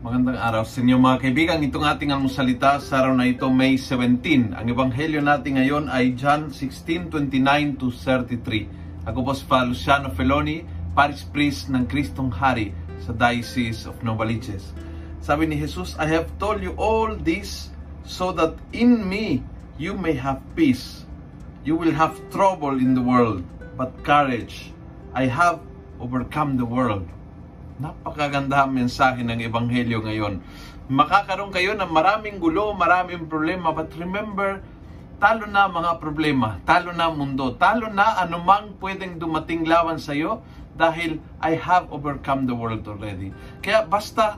araw sa inyo mga kaibigan. Itong ating almusalita sa araw na ito, May 17. Ang ebanghelyo natin ngayon ay John 16:29 to 33. Ako po si Fa Luciano Feloni, Parish Priest ng Kristong Hari sa Diocese of Novaliches. Sabi ni Jesus, I have told you all this so that in me you may have peace. You will have trouble in the world, but courage. I have overcome the world. Napakaganda ang mensahe ng Ebanghelyo ngayon. Makakaroon kayo ng maraming gulo, maraming problema, but remember, talo na mga problema, talo na mundo, talo na anumang pwedeng dumating lawan sa iyo dahil I have overcome the world already. Kaya basta,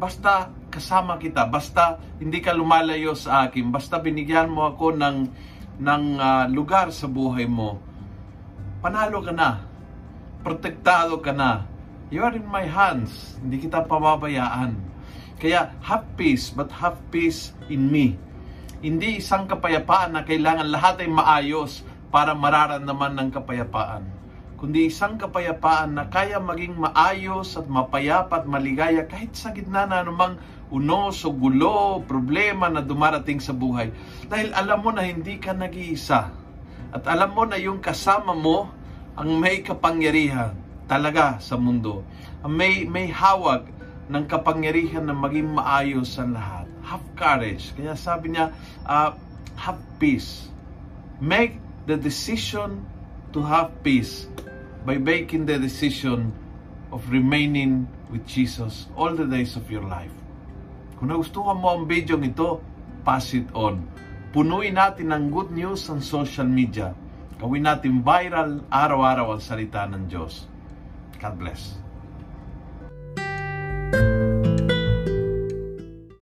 basta kasama kita, basta hindi ka lumalayo sa akin, basta binigyan mo ako ng, ng uh, lugar sa buhay mo, panalo ka na, protektado ka na, You are in my hands. Hindi kita pababayaan. Kaya have peace, but have peace in me. Hindi isang kapayapaan na kailangan lahat ay maayos para mararamdaman ng kapayapaan. Kundi isang kapayapaan na kaya maging maayos at mapayapa at maligaya kahit sa gitna na anumang unos o gulo, problema na dumarating sa buhay. Dahil alam mo na hindi ka nag-iisa. At alam mo na yung kasama mo ang may kapangyarihan talaga sa mundo. May, may hawag ng kapangyarihan na maging maayos ang lahat. Have courage. Kaya sabi niya, uh, have peace. Make the decision to have peace by making the decision of remaining with Jesus all the days of your life. Kung nagustuhan mo ang video ito, pass it on. Punuin natin ng good news ang social media. Gawin natin viral araw-araw ang salita ng Diyos. God bless.